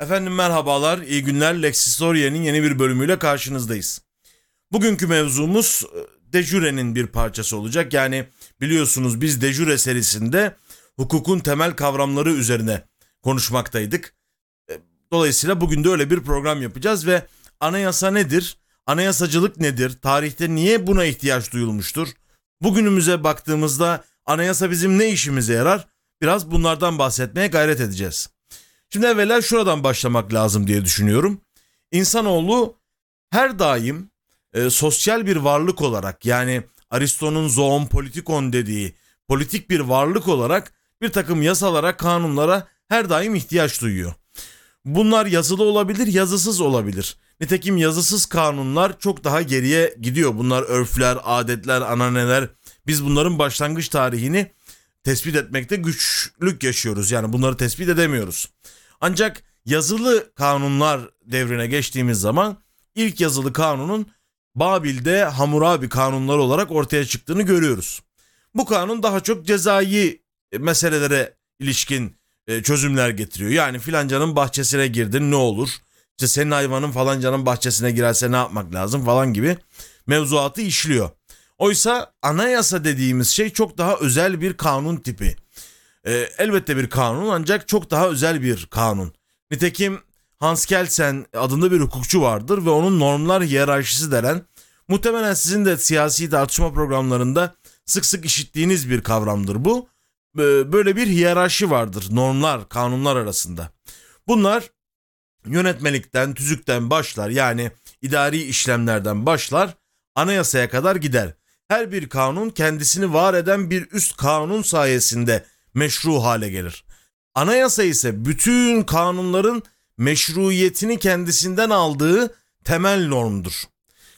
Efendim merhabalar, iyi günler. Lex Historia'nın yeni bir bölümüyle karşınızdayız. Bugünkü mevzumuz e, Dejüre'nin bir parçası olacak. Yani biliyorsunuz biz Dejüre serisinde hukukun temel kavramları üzerine konuşmaktaydık. E, Dolayısıyla bugün de öyle bir program yapacağız ve anayasa nedir? Anayasacılık nedir? Tarihte niye buna ihtiyaç duyulmuştur? Bugünümüze baktığımızda anayasa bizim ne işimize yarar? Biraz bunlardan bahsetmeye gayret edeceğiz. Şimdi evvela şuradan başlamak lazım diye düşünüyorum. İnsanoğlu her daim e, sosyal bir varlık olarak yani Aristo'nun zoon politikon dediği politik bir varlık olarak bir takım yasalara, kanunlara her daim ihtiyaç duyuyor. Bunlar yazılı olabilir, yazısız olabilir. Nitekim yazısız kanunlar çok daha geriye gidiyor. Bunlar örfler, adetler, ananeler. Biz bunların başlangıç tarihini tespit etmekte güçlük yaşıyoruz. Yani bunları tespit edemiyoruz. Ancak yazılı kanunlar devrine geçtiğimiz zaman ilk yazılı kanunun Babil'de Hammurabi kanunları olarak ortaya çıktığını görüyoruz. Bu kanun daha çok cezai meselelere ilişkin e, çözümler getiriyor. Yani filancanın bahçesine girdin ne olur? İşte senin hayvanın falancanın bahçesine girerse ne yapmak lazım falan gibi mevzuatı işliyor. Oysa anayasa dediğimiz şey çok daha özel bir kanun tipi. Ee, elbette bir kanun ancak çok daha özel bir kanun. Nitekim Hans Kelsen adında bir hukukçu vardır ve onun normlar hiyerarşisi denen muhtemelen sizin de siyasi tartışma programlarında sık sık işittiğiniz bir kavramdır bu. Ee, Böyle bir hiyerarşi vardır normlar, kanunlar arasında. Bunlar yönetmelikten, tüzükten başlar yani idari işlemlerden başlar anayasaya kadar gider. Her bir kanun kendisini var eden bir üst kanun sayesinde meşru hale gelir. Anayasa ise bütün kanunların meşruiyetini kendisinden aldığı temel normdur.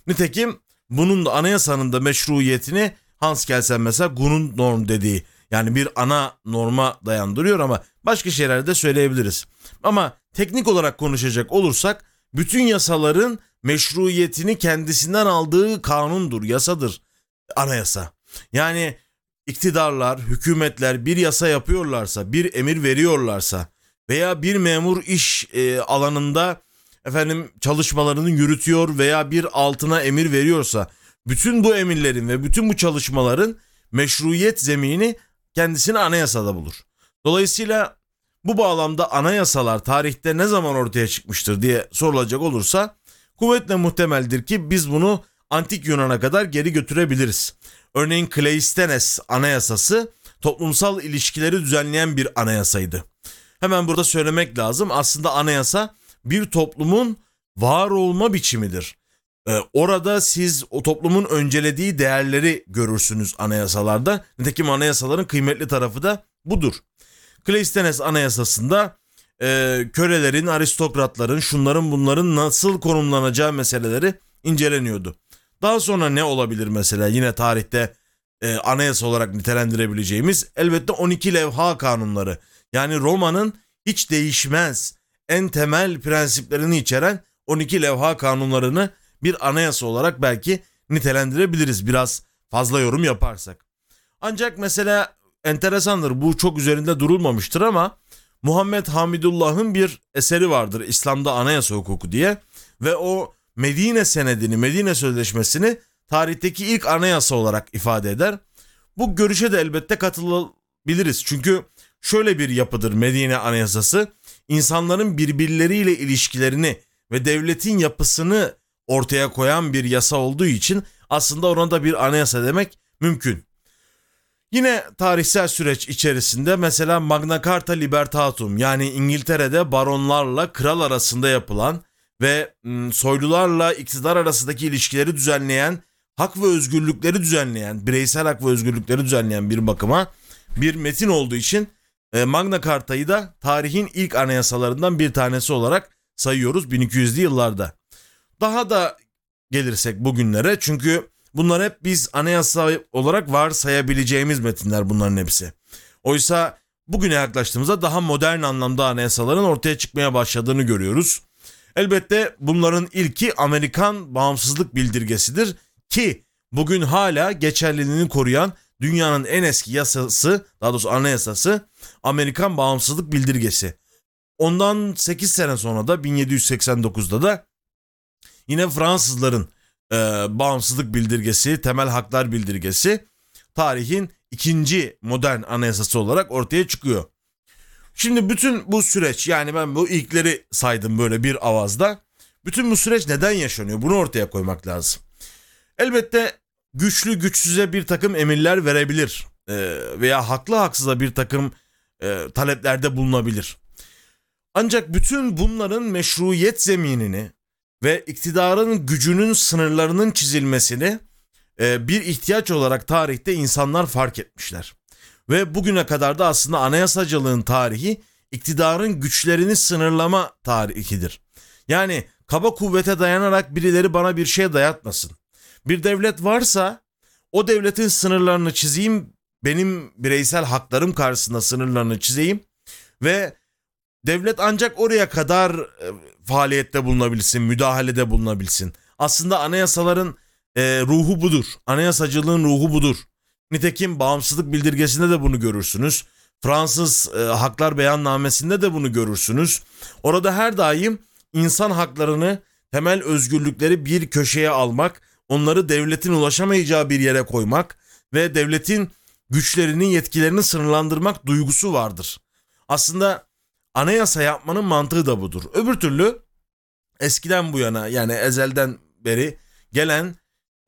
Nitekim bunun da anayasanın da meşruiyetini Hans Kelsen mesela Gunun norm dediği yani bir ana norma dayandırıyor ama başka şeyler de söyleyebiliriz. Ama teknik olarak konuşacak olursak bütün yasaların meşruiyetini kendisinden aldığı kanundur, yasadır anayasa. Yani iktidarlar, hükümetler bir yasa yapıyorlarsa, bir emir veriyorlarsa veya bir memur iş e, alanında efendim çalışmalarını yürütüyor veya bir altına emir veriyorsa bütün bu emirlerin ve bütün bu çalışmaların meşruiyet zemini kendisini anayasada bulur. Dolayısıyla bu bağlamda anayasalar tarihte ne zaman ortaya çıkmıştır diye sorulacak olursa kuvvetle muhtemeldir ki biz bunu antik Yunan'a kadar geri götürebiliriz. Örneğin Kleistenes anayasası toplumsal ilişkileri düzenleyen bir anayasaydı. Hemen burada söylemek lazım aslında anayasa bir toplumun var olma biçimidir. Ee, orada siz o toplumun öncelediği değerleri görürsünüz anayasalarda. Nitekim anayasaların kıymetli tarafı da budur. Kleistenes anayasasında e, kölelerin, aristokratların, şunların bunların nasıl konumlanacağı meseleleri inceleniyordu. Daha sonra ne olabilir mesela yine tarihte e, anayasa olarak nitelendirebileceğimiz elbette 12 levha kanunları. Yani Roma'nın hiç değişmez en temel prensiplerini içeren 12 levha kanunlarını bir anayasa olarak belki nitelendirebiliriz biraz fazla yorum yaparsak. Ancak mesela enteresandır bu çok üzerinde durulmamıştır ama Muhammed Hamidullah'ın bir eseri vardır İslam'da anayasa hukuku diye ve o Medine senedini, Medine sözleşmesini tarihteki ilk anayasa olarak ifade eder. Bu görüşe de elbette katılabiliriz. Çünkü şöyle bir yapıdır Medine anayasası. insanların birbirleriyle ilişkilerini ve devletin yapısını ortaya koyan bir yasa olduğu için aslında ona da bir anayasa demek mümkün. Yine tarihsel süreç içerisinde mesela Magna Carta Libertatum yani İngiltere'de baronlarla kral arasında yapılan ve soylularla iktidar arasındaki ilişkileri düzenleyen, hak ve özgürlükleri düzenleyen, bireysel hak ve özgürlükleri düzenleyen bir bakıma bir metin olduğu için e, Magna Carta'yı da tarihin ilk anayasalarından bir tanesi olarak sayıyoruz 1200'lü yıllarda. Daha da gelirsek bugünlere çünkü bunlar hep biz anayasa olarak varsayabileceğimiz metinler bunların hepsi. Oysa bugüne yaklaştığımızda daha modern anlamda anayasaların ortaya çıkmaya başladığını görüyoruz. Elbette bunların ilki Amerikan bağımsızlık bildirgesidir ki bugün hala geçerliliğini koruyan dünyanın en eski yasası, daha doğrusu anayasası Amerikan bağımsızlık bildirgesi. ondan 8 sene sonra da 1789'da da yine Fransızların e, bağımsızlık bildirgesi, temel haklar bildirgesi tarihin ikinci modern anayasası olarak ortaya çıkıyor. Şimdi bütün bu süreç yani ben bu ilkleri saydım böyle bir avazda. Bütün bu süreç neden yaşanıyor? Bunu ortaya koymak lazım. Elbette güçlü güçsüze bir takım emirler verebilir e, veya haklı haksıza bir takım e, taleplerde bulunabilir. Ancak bütün bunların meşruiyet zeminini ve iktidarın gücünün sınırlarının çizilmesini e, bir ihtiyaç olarak tarihte insanlar fark etmişler. Ve bugüne kadar da aslında anayasacılığın tarihi iktidarın güçlerini sınırlama tarihidir. Yani kaba kuvvete dayanarak birileri bana bir şey dayatmasın. Bir devlet varsa o devletin sınırlarını çizeyim, benim bireysel haklarım karşısında sınırlarını çizeyim ve devlet ancak oraya kadar e, faaliyette bulunabilsin, müdahalede bulunabilsin. Aslında anayasaların e, ruhu budur. Anayasacılığın ruhu budur. Nitekim bağımsızlık bildirgesinde de bunu görürsünüz. Fransız e, Haklar Beyannamesi'nde de bunu görürsünüz. Orada her daim insan haklarını, temel özgürlükleri bir köşeye almak, onları devletin ulaşamayacağı bir yere koymak ve devletin güçlerini, yetkilerini sınırlandırmak duygusu vardır. Aslında anayasa yapmanın mantığı da budur. Öbür türlü eskiden bu yana yani ezelden beri gelen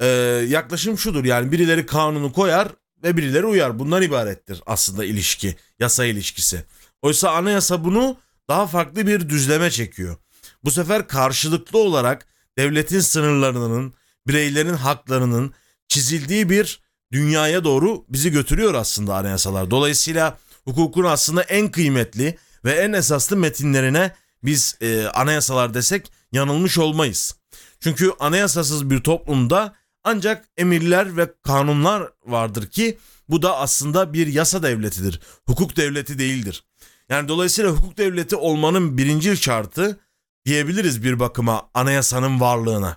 e, yaklaşım şudur. Yani birileri kanunu koyar ve birileri uyar. Bundan ibarettir aslında ilişki, yasa ilişkisi. Oysa anayasa bunu daha farklı bir düzleme çekiyor. Bu sefer karşılıklı olarak devletin sınırlarının, bireylerin haklarının çizildiği bir dünyaya doğru bizi götürüyor aslında anayasalar. Dolayısıyla hukukun aslında en kıymetli ve en esaslı metinlerine biz e, anayasalar desek yanılmış olmayız. Çünkü anayasasız bir toplumda ancak emirler ve kanunlar vardır ki bu da aslında bir yasa devletidir. Hukuk devleti değildir. Yani dolayısıyla hukuk devleti olmanın birinci şartı diyebiliriz bir bakıma anayasanın varlığına.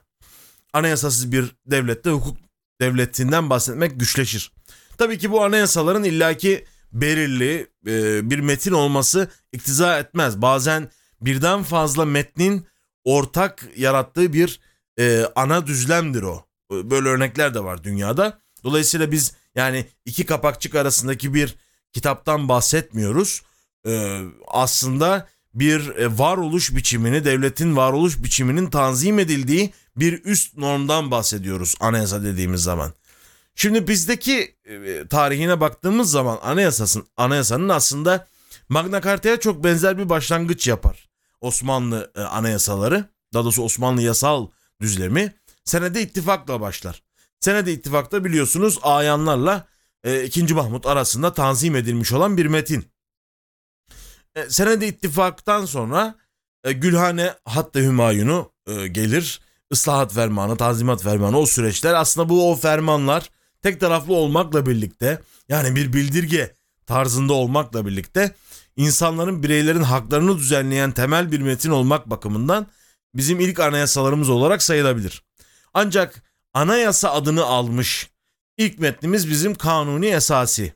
Anayasasız bir devlette hukuk devletinden bahsetmek güçleşir. Tabii ki bu anayasaların illaki belirli e, bir metin olması iktiza etmez. Bazen birden fazla metnin ortak yarattığı bir e, ana düzlemdir o. Böyle örnekler de var dünyada. Dolayısıyla biz yani iki kapakçık arasındaki bir kitaptan bahsetmiyoruz. Ee, aslında bir e, varoluş biçimini, devletin varoluş biçiminin tanzim edildiği bir üst normdan bahsediyoruz anayasa dediğimiz zaman. Şimdi bizdeki e, tarihine baktığımız zaman anayasasın anayasanın aslında Magna Carta'ya çok benzer bir başlangıç yapar. Osmanlı e, anayasaları, daha doğrusu Osmanlı yasal düzlemi senede ittifakla başlar. Senede ittifakta biliyorsunuz ayanlarla e, 2. Mahmut arasında tanzim edilmiş olan bir metin. E, senede ittifaktan sonra e, Gülhane Hatta Hümayun'u e, gelir. Islahat fermanı, tanzimat fermanı o süreçler aslında bu o fermanlar tek taraflı olmakla birlikte yani bir bildirge tarzında olmakla birlikte insanların bireylerin haklarını düzenleyen temel bir metin olmak bakımından bizim ilk anayasalarımız olarak sayılabilir. Ancak anayasa adını almış ilk metnimiz bizim kanuni esası.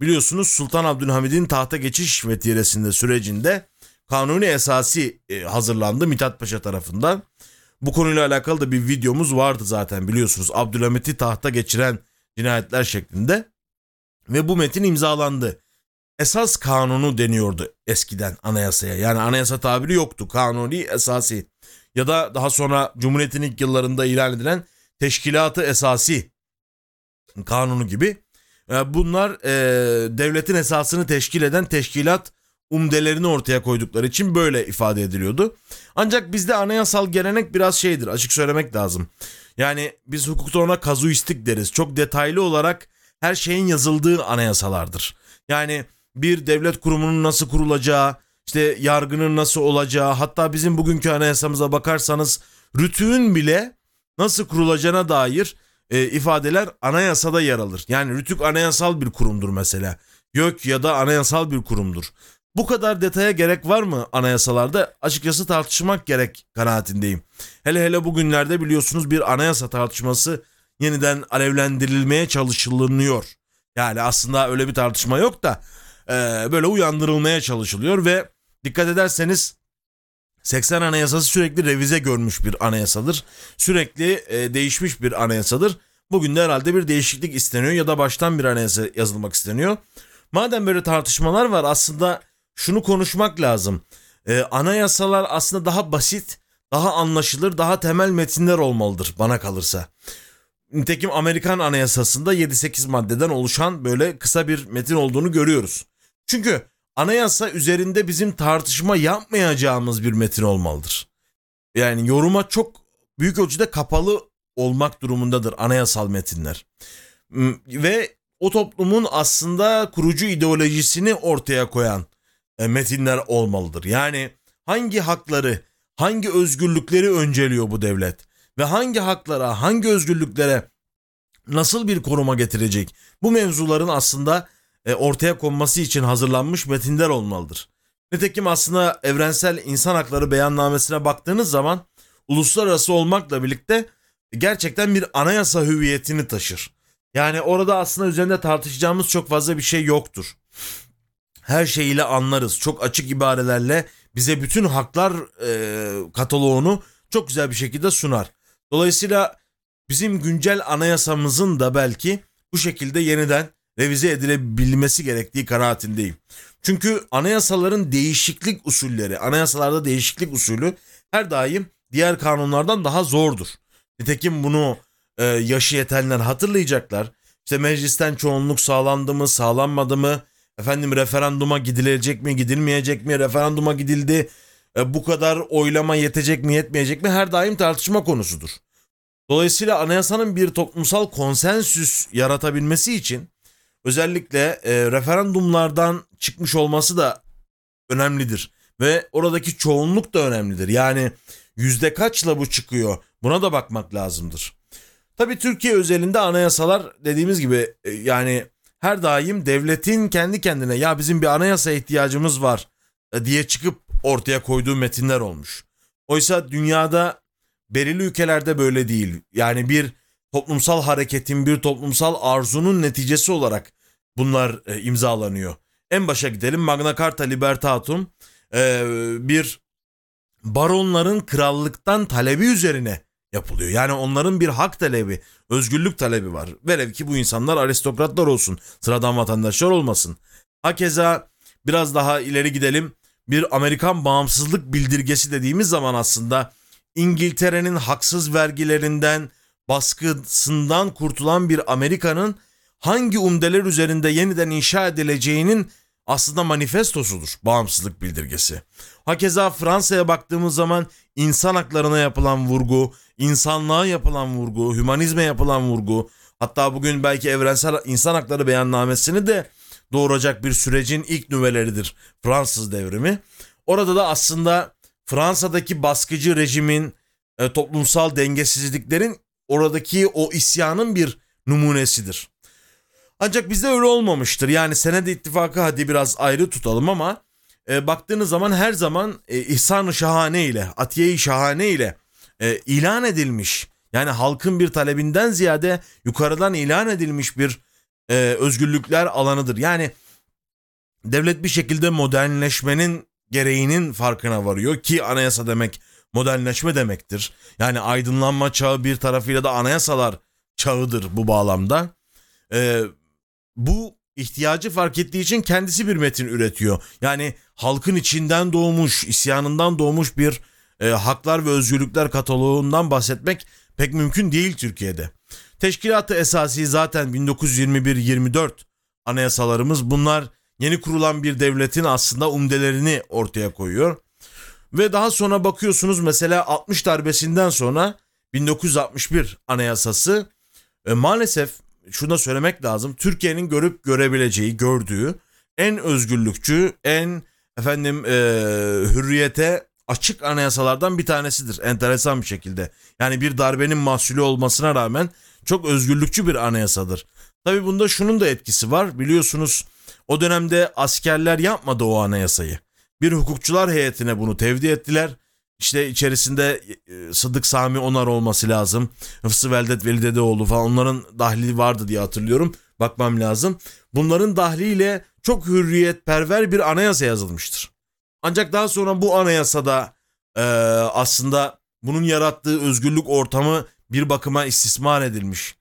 Biliyorsunuz Sultan Abdülhamid'in tahta geçiş vetiresinde sürecinde kanuni esası e, hazırlandı Mithat Paşa tarafından. Bu konuyla alakalı da bir videomuz vardı zaten biliyorsunuz. Abdülhamit'i tahta geçiren cinayetler şeklinde. Ve bu metin imzalandı. Esas kanunu deniyordu eskiden anayasaya. Yani anayasa tabiri yoktu. Kanuni esası. Ya da daha sonra Cumhuriyet'in ilk yıllarında ilan edilen Teşkilatı Esasi kanunu gibi. E, bunlar e, devletin esasını teşkil eden teşkilat umdelerini ortaya koydukları için böyle ifade ediliyordu. Ancak bizde anayasal gelenek biraz şeydir açık söylemek lazım. Yani biz hukukta ona kazuistik deriz. Çok detaylı olarak her şeyin yazıldığı anayasalardır. Yani bir devlet kurumunun nasıl kurulacağı, işte yargının nasıl olacağı, hatta bizim bugünkü anayasamıza bakarsanız rütüğün bile nasıl kurulacağına dair e, ifadeler anayasada yer alır. Yani rütük anayasal bir kurumdur mesela. YÖK ya da anayasal bir kurumdur. Bu kadar detaya gerek var mı anayasalarda? Açıkçası tartışmak gerek kanaatindeyim. Hele hele bugünlerde biliyorsunuz bir anayasa tartışması yeniden alevlendirilmeye çalışılıyor. Yani aslında öyle bir tartışma yok da e, böyle uyandırılmaya çalışılıyor ve Dikkat ederseniz 80 anayasası sürekli revize görmüş bir anayasadır. Sürekli e, değişmiş bir anayasadır. Bugün de herhalde bir değişiklik isteniyor ya da baştan bir anayasa yazılmak isteniyor. Madem böyle tartışmalar var aslında şunu konuşmak lazım. E, anayasalar aslında daha basit, daha anlaşılır, daha temel metinler olmalıdır bana kalırsa. Nitekim Amerikan Anayasası'nda 7-8 maddeden oluşan böyle kısa bir metin olduğunu görüyoruz. Çünkü anayasa üzerinde bizim tartışma yapmayacağımız bir metin olmalıdır. Yani yoruma çok büyük ölçüde kapalı olmak durumundadır anayasal metinler. Ve o toplumun aslında kurucu ideolojisini ortaya koyan e, metinler olmalıdır. Yani hangi hakları, hangi özgürlükleri önceliyor bu devlet ve hangi haklara, hangi özgürlüklere nasıl bir koruma getirecek? Bu mevzuların aslında e, ortaya konması için hazırlanmış metinler olmalıdır. Nitekim aslında evrensel insan hakları beyannamesine baktığınız zaman uluslararası olmakla birlikte gerçekten bir anayasa hüviyetini taşır. Yani orada aslında üzerinde tartışacağımız çok fazla bir şey yoktur. Her şeyiyle anlarız. Çok açık ibarelerle bize bütün haklar e, kataloğunu çok güzel bir şekilde sunar. Dolayısıyla bizim güncel anayasamızın da belki bu şekilde yeniden revize edilebilmesi gerektiği kanaatindeyim. Çünkü anayasaların değişiklik usulleri, anayasalarda değişiklik usulü her daim diğer kanunlardan daha zordur. Nitekim bunu e, yaşı yetenler hatırlayacaklar. İşte meclisten çoğunluk sağlandı mı, sağlanmadı mı? Efendim referanduma gidilecek mi, gidilmeyecek mi? Referanduma gidildi. E, bu kadar oylama yetecek mi, yetmeyecek mi? Her daim tartışma konusudur. Dolayısıyla anayasanın bir toplumsal konsensüs yaratabilmesi için özellikle e, referandumlardan çıkmış olması da önemlidir. Ve oradaki çoğunluk da önemlidir. Yani yüzde kaçla bu çıkıyor buna da bakmak lazımdır. Tabii Türkiye özelinde anayasalar dediğimiz gibi e, yani her daim devletin kendi kendine ya bizim bir anayasa ihtiyacımız var e, diye çıkıp ortaya koyduğu metinler olmuş. Oysa dünyada belirli ülkelerde böyle değil. Yani bir toplumsal hareketin, bir toplumsal arzunun neticesi olarak bunlar e, imzalanıyor. En başa gidelim Magna Carta Libertatum e, bir baronların krallıktan talebi üzerine yapılıyor. Yani onların bir hak talebi, özgürlük talebi var. Velev ki bu insanlar aristokratlar olsun, sıradan vatandaşlar olmasın. Hakeza biraz daha ileri gidelim. Bir Amerikan bağımsızlık bildirgesi dediğimiz zaman aslında İngiltere'nin haksız vergilerinden, baskısından kurtulan bir Amerika'nın hangi umdeler üzerinde yeniden inşa edileceğinin aslında manifestosudur bağımsızlık bildirgesi. Hakeza Fransa'ya baktığımız zaman insan haklarına yapılan vurgu, insanlığa yapılan vurgu, hümanizme yapılan vurgu, hatta bugün belki evrensel insan hakları beyannamesini de doğuracak bir sürecin ilk nüveleridir Fransız devrimi. Orada da aslında Fransa'daki baskıcı rejimin e, toplumsal dengesizliklerin oradaki o isyanın bir numunesidir. Ancak bizde öyle olmamıştır. Yani senede ittifakı hadi biraz ayrı tutalım ama e, baktığınız zaman her zaman e, İhsan-ı Şahane ile, Atiye-i Şahane ile e, ilan edilmiş. Yani halkın bir talebinden ziyade yukarıdan ilan edilmiş bir e, özgürlükler alanıdır. Yani devlet bir şekilde modernleşmenin gereğinin farkına varıyor ki anayasa demek modernleşme demektir. Yani aydınlanma çağı bir tarafıyla da anayasalar çağıdır bu bağlamda. Ee, bu ihtiyacı fark ettiği için kendisi bir metin üretiyor. Yani halkın içinden doğmuş, isyanından doğmuş bir e, haklar ve özgürlükler kataloğundan bahsetmek pek mümkün değil Türkiye'de. Teşkilatı esası zaten 1921-24 anayasalarımız bunlar yeni kurulan bir devletin aslında umdelerini ortaya koyuyor. Ve daha sonra bakıyorsunuz mesela 60 darbesinden sonra 1961 anayasası e, maalesef şunu söylemek lazım. Türkiye'nin görüp görebileceği, gördüğü en özgürlükçü, en efendim e, hürriyete açık anayasalardan bir tanesidir. Enteresan bir şekilde. Yani bir darbenin mahsulü olmasına rağmen çok özgürlükçü bir anayasadır. Tabi bunda şunun da etkisi var. Biliyorsunuz o dönemde askerler yapmadı o anayasayı. Bir hukukçular heyetine bunu tevdi ettiler. İşte içerisinde e, Sıdık Sami Onar olması lazım. Hıfzı Veldet Veli Dedeoğlu falan onların dahli vardı diye hatırlıyorum. Bakmam lazım. Bunların dahliyle çok hürriyetperver bir anayasa yazılmıştır. Ancak daha sonra bu anayasada e, aslında bunun yarattığı özgürlük ortamı bir bakıma istismar edilmiş.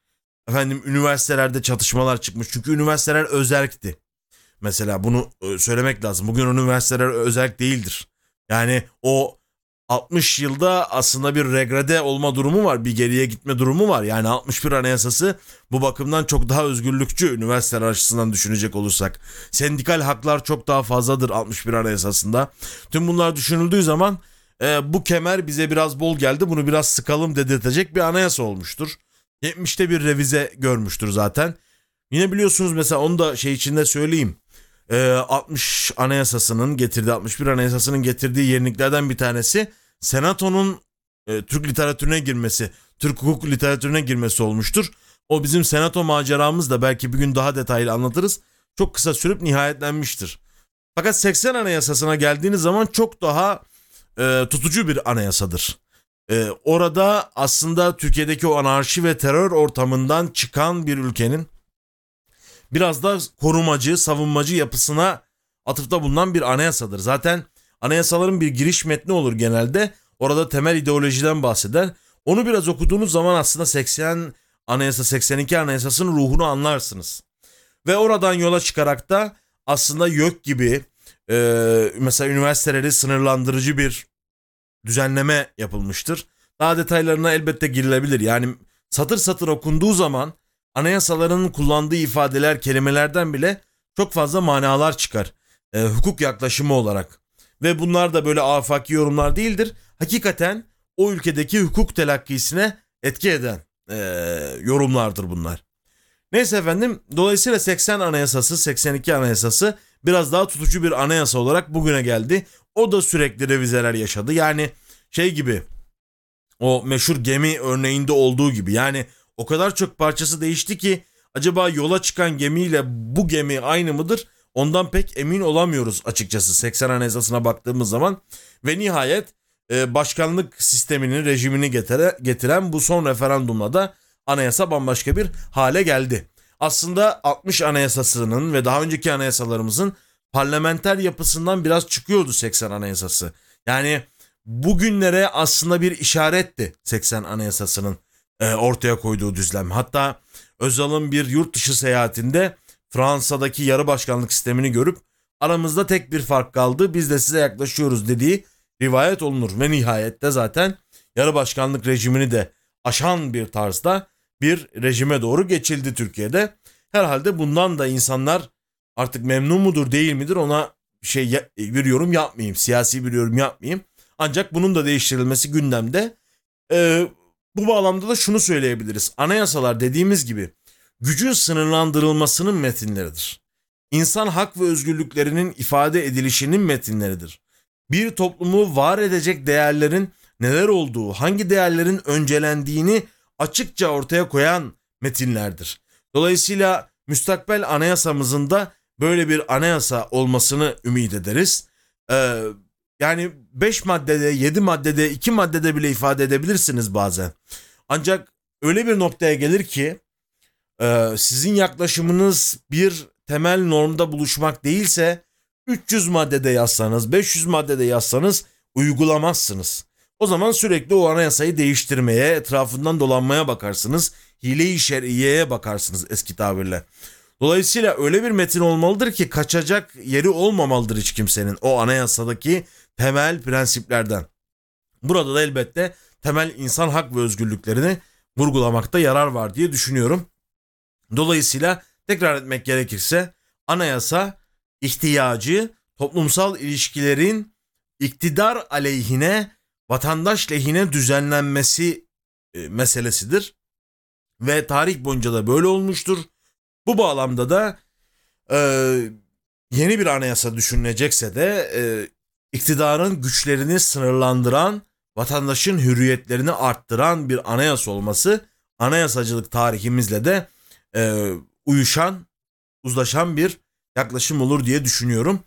Efendim üniversitelerde çatışmalar çıkmış. Çünkü üniversiteler özerkti. Mesela bunu e, söylemek lazım. Bugün üniversiteler özerk değildir. Yani o 60 yılda aslında bir regrede olma durumu var. Bir geriye gitme durumu var. Yani 61 Anayasası bu bakımdan çok daha özgürlükçü üniversiteler açısından düşünecek olursak. Sendikal haklar çok daha fazladır 61 Anayasası'nda. Tüm bunlar düşünüldüğü zaman e, bu kemer bize biraz bol geldi. Bunu biraz sıkalım dedirtecek bir anayasa olmuştur. 70'te bir revize görmüştür zaten. Yine biliyorsunuz mesela onu da şey içinde söyleyeyim. 60 Anayasası'nın getirdiği 61 Anayasası'nın getirdiği yeniliklerden bir tanesi Senato'nun e, Türk literatürüne girmesi, Türk hukuk literatürüne girmesi olmuştur. O bizim Senato maceramız da belki bir gün daha detaylı anlatırız. Çok kısa sürüp nihayetlenmiştir. Fakat 80 Anayasası'na geldiğiniz zaman çok daha e, tutucu bir anayasadır. E, orada aslında Türkiye'deki o anarşi ve terör ortamından çıkan bir ülkenin biraz da korumacı, savunmacı yapısına atıfta bulunan bir anayasadır. Zaten anayasaların bir giriş metni olur genelde. Orada temel ideolojiden bahseder. Onu biraz okuduğunuz zaman aslında 80 anayasa 82 anayasasının ruhunu anlarsınız. Ve oradan yola çıkarak da aslında YÖK gibi e, mesela üniversiteleri sınırlandırıcı bir düzenleme yapılmıştır. Daha detaylarına elbette girilebilir. Yani satır satır okunduğu zaman anayasaların kullandığı ifadeler, kelimelerden bile çok fazla manalar çıkar. E, hukuk yaklaşımı olarak. Ve bunlar da böyle afaki yorumlar değildir. Hakikaten o ülkedeki hukuk telakkisine etki eden e, yorumlardır bunlar. Neyse efendim dolayısıyla 80 anayasası 82 anayasası biraz daha tutucu bir anayasa olarak bugüne geldi. O da sürekli revizeler yaşadı. Yani şey gibi o meşhur gemi örneğinde olduğu gibi yani o kadar çok parçası değişti ki acaba yola çıkan gemiyle bu gemi aynı mıdır? Ondan pek emin olamıyoruz açıkçası 80 Anayasası'na baktığımız zaman. Ve nihayet e, başkanlık sisteminin rejimini getire, getiren bu son referandumla da anayasa bambaşka bir hale geldi. Aslında 60 Anayasası'nın ve daha önceki anayasalarımızın parlamenter yapısından biraz çıkıyordu 80 Anayasası. Yani bugünlere aslında bir işaretti 80 Anayasası'nın e, ortaya koyduğu düzlem. Hatta Özal'ın bir yurt dışı seyahatinde Fransa'daki yarı başkanlık sistemini görüp aramızda tek bir fark kaldı biz de size yaklaşıyoruz dediği rivayet olunur. Ve nihayette zaten yarı başkanlık rejimini de aşan bir tarzda bir rejime doğru geçildi Türkiye'de. Herhalde bundan da insanlar artık memnun mudur değil midir ona şey bir yorum yapmayayım. Siyasi bir yorum yapmayayım. Ancak bunun da değiştirilmesi gündemde. Ee, bu bağlamda da şunu söyleyebiliriz. Anayasalar dediğimiz gibi gücün sınırlandırılmasının metinleridir. İnsan hak ve özgürlüklerinin ifade edilişinin metinleridir. Bir toplumu var edecek değerlerin neler olduğu, hangi değerlerin öncelendiğini açıkça ortaya koyan metinlerdir. Dolayısıyla müstakbel anayasamızın da böyle bir anayasa olmasını ümit ederiz. Ee, yani 5 maddede, 7 maddede, 2 maddede bile ifade edebilirsiniz bazen. Ancak öyle bir noktaya gelir ki e, sizin yaklaşımınız bir temel normda buluşmak değilse 300 maddede yazsanız, 500 maddede yazsanız uygulamazsınız. O zaman sürekli o anayasayı değiştirmeye, etrafından dolanmaya bakarsınız. Hile-i şer'iyeye bakarsınız eski tabirle. Dolayısıyla öyle bir metin olmalıdır ki kaçacak yeri olmamalıdır hiç kimsenin o anayasadaki temel prensiplerden. Burada da elbette temel insan hak ve özgürlüklerini vurgulamakta yarar var diye düşünüyorum. Dolayısıyla tekrar etmek gerekirse anayasa ihtiyacı toplumsal ilişkilerin iktidar aleyhine vatandaş lehine düzenlenmesi e, meselesidir. Ve tarih boyunca da böyle olmuştur. Bu bağlamda da e, yeni bir anayasa düşünülecekse de e, iktidarın güçlerini sınırlandıran, vatandaşın hürriyetlerini arttıran bir anayasa olması anayasacılık tarihimizle de e, uyuşan, uzlaşan bir yaklaşım olur diye düşünüyorum.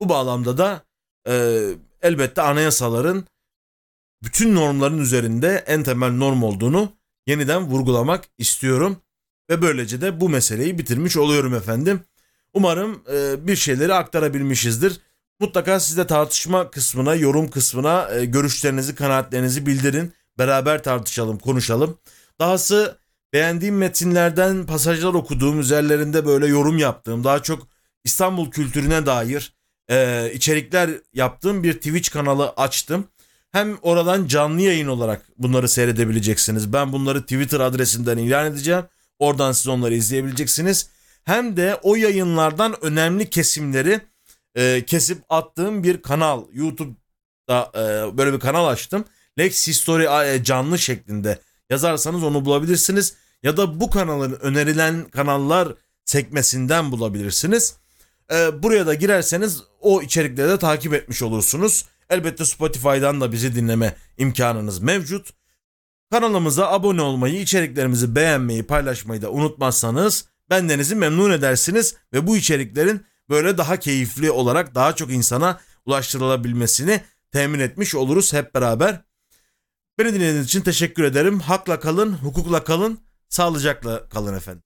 Bu bağlamda da e, elbette anayasaların bütün normların üzerinde en temel norm olduğunu yeniden vurgulamak istiyorum. Ve böylece de bu meseleyi bitirmiş oluyorum efendim. Umarım e, bir şeyleri aktarabilmişizdir. Mutlaka siz de tartışma kısmına, yorum kısmına e, görüşlerinizi, kanaatlerinizi bildirin. Beraber tartışalım, konuşalım. Dahası beğendiğim metinlerden pasajlar okuduğum, üzerlerinde böyle yorum yaptığım, daha çok İstanbul kültürüne dair e, içerikler yaptığım bir Twitch kanalı açtım. Hem oradan canlı yayın olarak bunları seyredebileceksiniz. Ben bunları Twitter adresinden ilan edeceğim. Oradan siz onları izleyebileceksiniz. Hem de o yayınlardan önemli kesimleri e, kesip attığım bir kanal. YouTube'da e, böyle bir kanal açtım. Lex History e, canlı şeklinde yazarsanız onu bulabilirsiniz. Ya da bu kanalın önerilen kanallar sekmesinden bulabilirsiniz. E, buraya da girerseniz o içerikleri de takip etmiş olursunuz. Elbette Spotify'dan da bizi dinleme imkanınız mevcut. Kanalımıza abone olmayı, içeriklerimizi beğenmeyi, paylaşmayı da unutmazsanız bendenizi memnun edersiniz ve bu içeriklerin böyle daha keyifli olarak daha çok insana ulaştırılabilmesini temin etmiş oluruz hep beraber. Beni dinlediğiniz için teşekkür ederim. Hakla kalın, hukukla kalın, sağlıcakla kalın efendim.